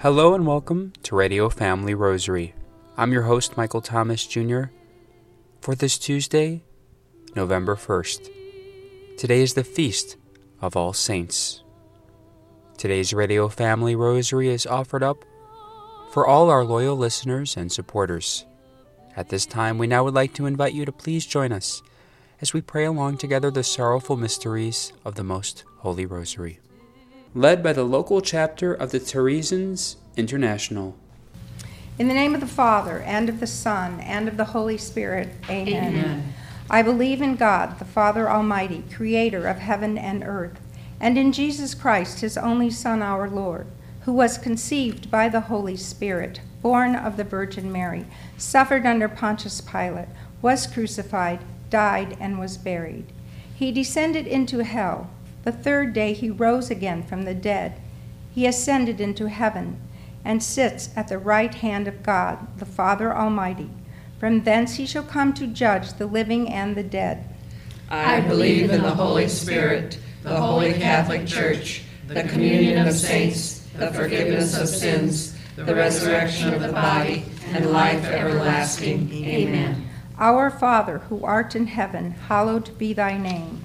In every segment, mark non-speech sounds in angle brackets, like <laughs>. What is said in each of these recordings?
Hello and welcome to Radio Family Rosary. I'm your host, Michael Thomas Jr. For this Tuesday, November 1st. Today is the feast of All Saints. Today's Radio Family Rosary is offered up for all our loyal listeners and supporters. At this time, we now would like to invite you to please join us as we pray along together the sorrowful mysteries of the Most Holy Rosary. Led by the local chapter of the Theresians International. In the name of the Father, and of the Son, and of the Holy Spirit, amen. amen. I believe in God, the Father Almighty, creator of heaven and earth, and in Jesus Christ, his only Son, our Lord, who was conceived by the Holy Spirit, born of the Virgin Mary, suffered under Pontius Pilate, was crucified, died, and was buried. He descended into hell. The third day he rose again from the dead. He ascended into heaven and sits at the right hand of God, the Father Almighty. From thence he shall come to judge the living and the dead. I believe in the Holy Spirit, the Holy Catholic Church, the communion of saints, the forgiveness of sins, the resurrection of the body, and life everlasting. Amen. Our Father, who art in heaven, hallowed be thy name.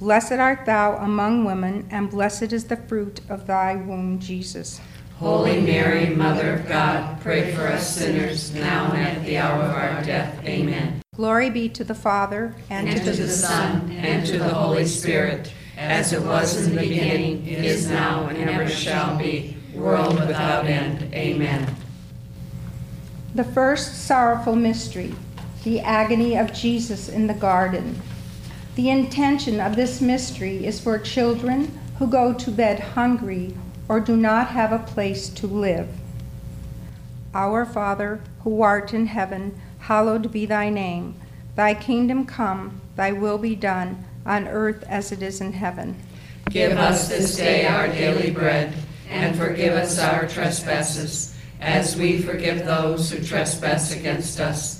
Blessed art thou among women, and blessed is the fruit of thy womb, Jesus. Holy Mary, Mother of God, pray for us sinners, now and at the hour of our death. Amen. Glory be to the Father, and, and to, to, the Son, and to the Holy Spirit, as it was in the beginning, is now, and ever shall be, world without end. Amen. The first sorrowful mystery, the agony of Jesus in the garden. The intention of this mystery is for children who go to bed hungry or do not have a place to live. Our Father, who art in heaven, hallowed be thy name. Thy kingdom come, thy will be done, on earth as it is in heaven. Give us this day our daily bread, and forgive us our trespasses, as we forgive those who trespass against us.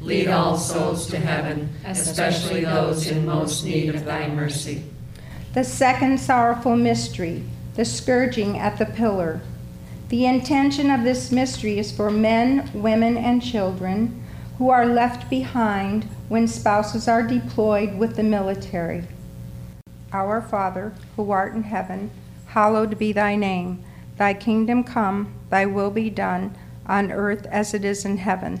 Lead all souls to heaven, especially those in most need of thy mercy. The second sorrowful mystery, the scourging at the pillar. The intention of this mystery is for men, women, and children who are left behind when spouses are deployed with the military. Our Father, who art in heaven, hallowed be thy name. Thy kingdom come, thy will be done, on earth as it is in heaven.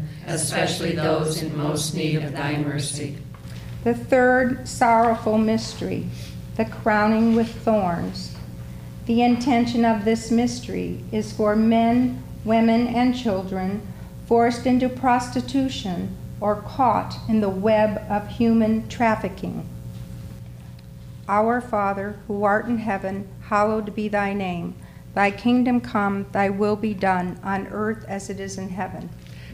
especially those in most need of thy mercy. The third sorrowful mystery, the crowning with thorns. The intention of this mystery is for men, women, and children forced into prostitution or caught in the web of human trafficking. Our Father, who art in heaven, hallowed be thy name. Thy kingdom come, thy will be done, on earth as it is in heaven.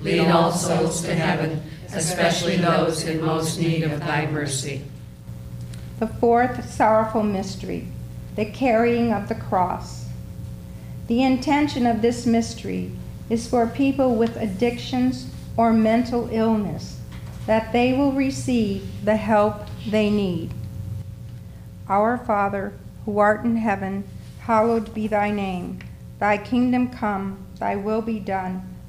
lead all souls to heaven, especially those in most need of thy mercy. the fourth sorrowful mystery, the carrying of the cross. The intention of this mystery is for people with addictions or mental illness that they will receive the help they need. Our Father, who art in heaven, hallowed be thy name. Thy kingdom come, thy will be done,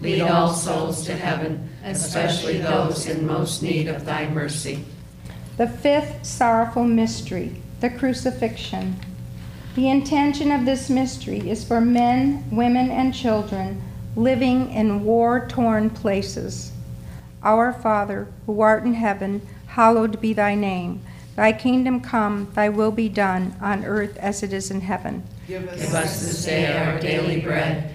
lead all souls to heaven, especially those in most need of thy mercy. The fifth sorrowful mystery, the crucifixion. The intention of this mystery is for men, women, and children living in war torn places. Our Father, who art in heaven, hallowed be thy name. Thy kingdom come, thy will be done, on earth as it is in heaven. Give us this day our daily bread,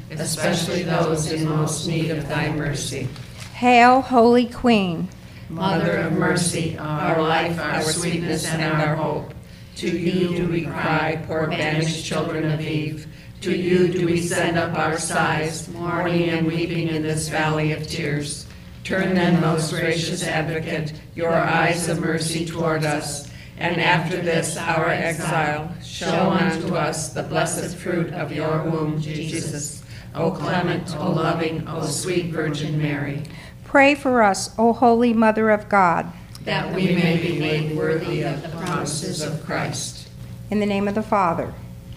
especially those in most need of thy mercy. Hail, Holy Queen, Mother of mercy, our life, our sweetness, and our hope. To you do we cry, poor banished children of Eve. To you do we send up our sighs, mourning and weeping in this valley of tears. Turn then, most gracious advocate, your eyes of mercy toward us, and after this our exile, show unto us the blessed fruit of your womb, Jesus. O clement, O loving, O sweet Virgin Mary. Pray for us, O Holy Mother of God, that we may be made worthy of the promises of Christ. In the name of the Father,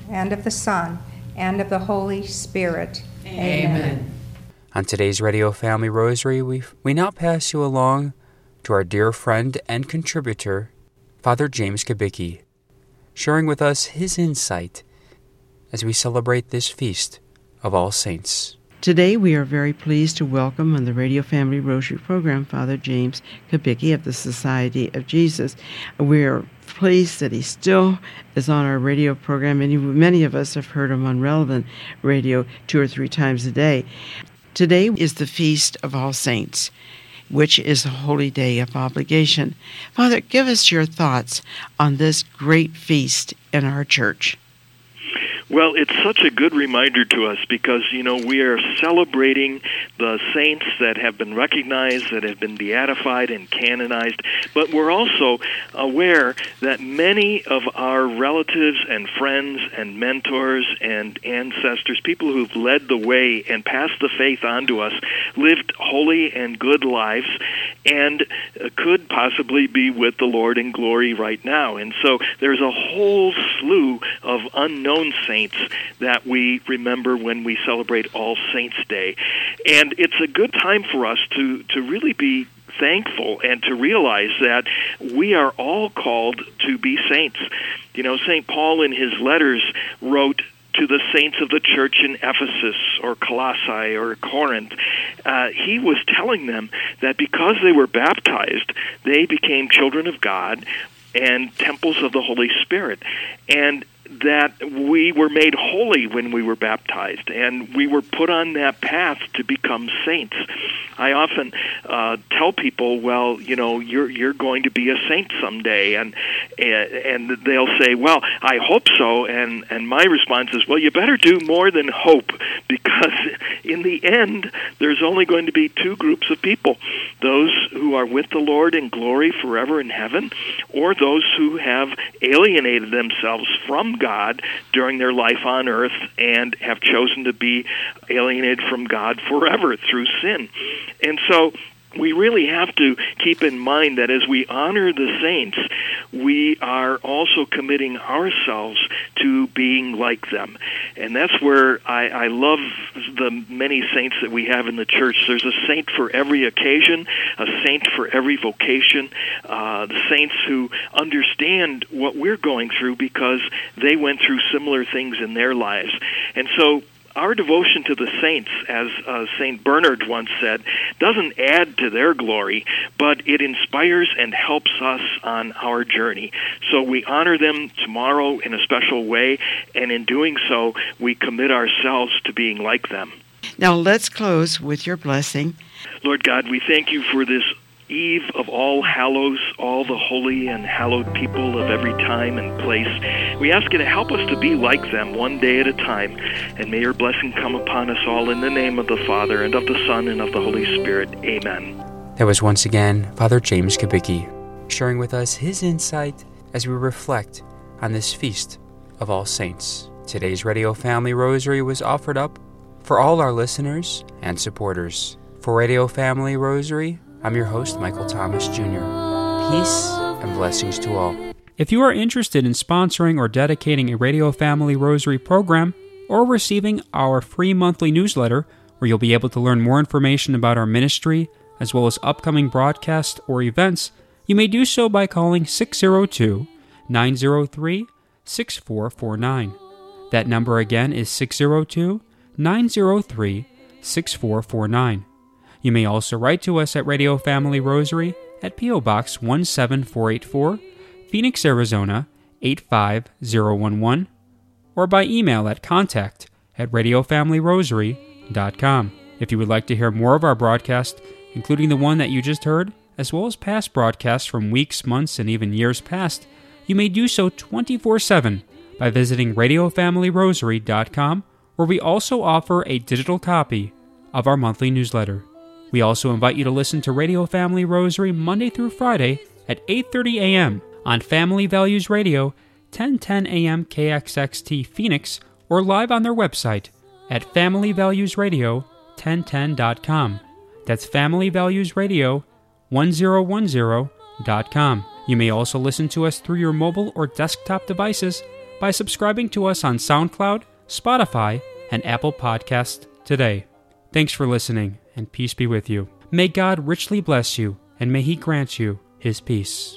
and of the Son, and of the Holy Spirit. Amen. On today's Radio Family Rosary, we, we now pass you along to our dear friend and contributor, Father James Kubicki, sharing with us his insight as we celebrate this feast of All Saints. Today, we are very pleased to welcome on the Radio Family Rosary program Father James Kubicki of the Society of Jesus. We are pleased that he still is on our radio program, and many of us have heard him on relevant radio two or three times a day. Today is the Feast of All Saints, which is a holy day of obligation. Father, give us your thoughts on this great feast in our church. Well, it's such a good reminder to us because, you know, we are celebrating the saints that have been recognized, that have been beatified and canonized, but we're also aware that many of our relatives and friends and mentors and ancestors, people who've led the way and passed the faith on to us, lived holy and good lives and could possibly be with the Lord in glory right now. And so there's a whole slew of unknown saints saints that we remember when we celebrate All Saints Day. And it's a good time for us to, to really be thankful and to realize that we are all called to be saints. You know, St. Paul in his letters wrote to the saints of the church in Ephesus or Colossae or Corinth, uh, he was telling them that because they were baptized, they became children of God and temples of the Holy Spirit. And that we were made holy when we were baptized, and we were put on that path to become saints. I often uh, tell people, "Well, you know, you're you're going to be a saint someday," and and they'll say, "Well, I hope so." And and my response is, "Well, you better do more than hope, <laughs> because in the end, there's only going to be two groups of people: those who are with the Lord in glory forever in heaven, or those who have alienated themselves from God during their life on earth and have chosen to be alienated from God forever through sin. And so we really have to keep in mind that as we honor the saints, we are also committing ourselves to being like them. And that's where I, I love the many saints that we have in the church. There's a saint for every occasion, a saint for every vocation, uh, the saints who understand what we're going through because they went through similar things in their lives. And so our devotion to the saints, as uh, St. Bernard once said, doesn't add to their glory, but it inspires and helps us on our journey. So we honor them tomorrow in a special way, and in doing so, we commit ourselves to being like them. Now let's close with your blessing. Lord God, we thank you for this eve of all hallows, all the holy and hallowed people of every time and place. We ask you to help us to be like them one day at a time, and may your blessing come upon us all in the name of the Father, and of the Son, and of the Holy Spirit. Amen. That was once again Father James Kubicki sharing with us his insight as we reflect on this feast of All Saints. Today's Radio Family Rosary was offered up for all our listeners and supporters. For Radio Family Rosary, I'm your host, Michael Thomas Jr. Peace and blessings to all. If you are interested in sponsoring or dedicating a Radio Family Rosary program, or receiving our free monthly newsletter, where you'll be able to learn more information about our ministry, as well as upcoming broadcasts or events, you may do so by calling 602 903 6449. That number again is 602 903 6449. You may also write to us at Radio Family Rosary at P.O. Box 17484, Phoenix, Arizona 85011, or by email at contact at radiofamilyrosary.com. If you would like to hear more of our broadcast, including the one that you just heard, as well as past broadcasts from weeks, months, and even years past, you may do so 24 7 by visiting radiofamilyrosary.com, where we also offer a digital copy of our monthly newsletter. We also invite you to listen to Radio Family Rosary Monday through Friday at 8:30 a.m. on Family Values Radio, 1010 a.m. KXXT Phoenix, or live on their website at familyvaluesradio1010.com. That's familyvaluesradio1010.com. You may also listen to us through your mobile or desktop devices by subscribing to us on SoundCloud, Spotify, and Apple Podcasts today. Thanks for listening, and peace be with you. May God richly bless you, and may He grant you His peace.